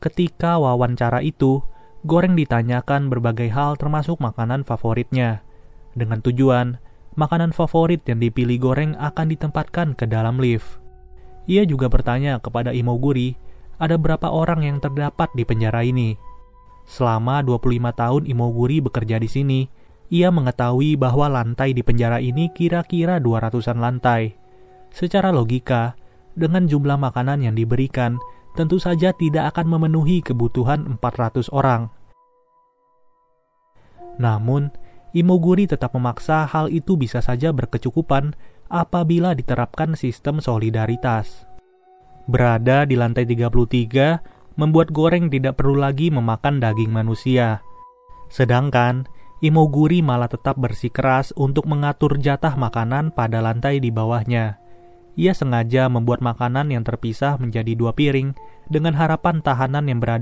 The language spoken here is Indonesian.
Ketika wawancara itu, Goreng ditanyakan berbagai hal termasuk makanan favoritnya. Dengan tujuan, makanan favorit yang dipilih Goreng akan ditempatkan ke dalam lift. Ia juga bertanya kepada Imoguri, ada berapa orang yang terdapat di penjara ini. Selama 25 tahun Imoguri bekerja di sini, ia mengetahui bahwa lantai di penjara ini kira-kira 200-an lantai. Secara logika, dengan jumlah makanan yang diberikan, tentu saja tidak akan memenuhi kebutuhan 400 orang. Namun, Imoguri tetap memaksa hal itu bisa saja berkecukupan apabila diterapkan sistem solidaritas. Berada di lantai 33 membuat Goreng tidak perlu lagi memakan daging manusia. Sedangkan Imoguri malah tetap bersikeras untuk mengatur jatah makanan pada lantai di bawahnya. Ia sengaja membuat makanan yang terpisah menjadi dua piring dengan harapan tahanan yang berada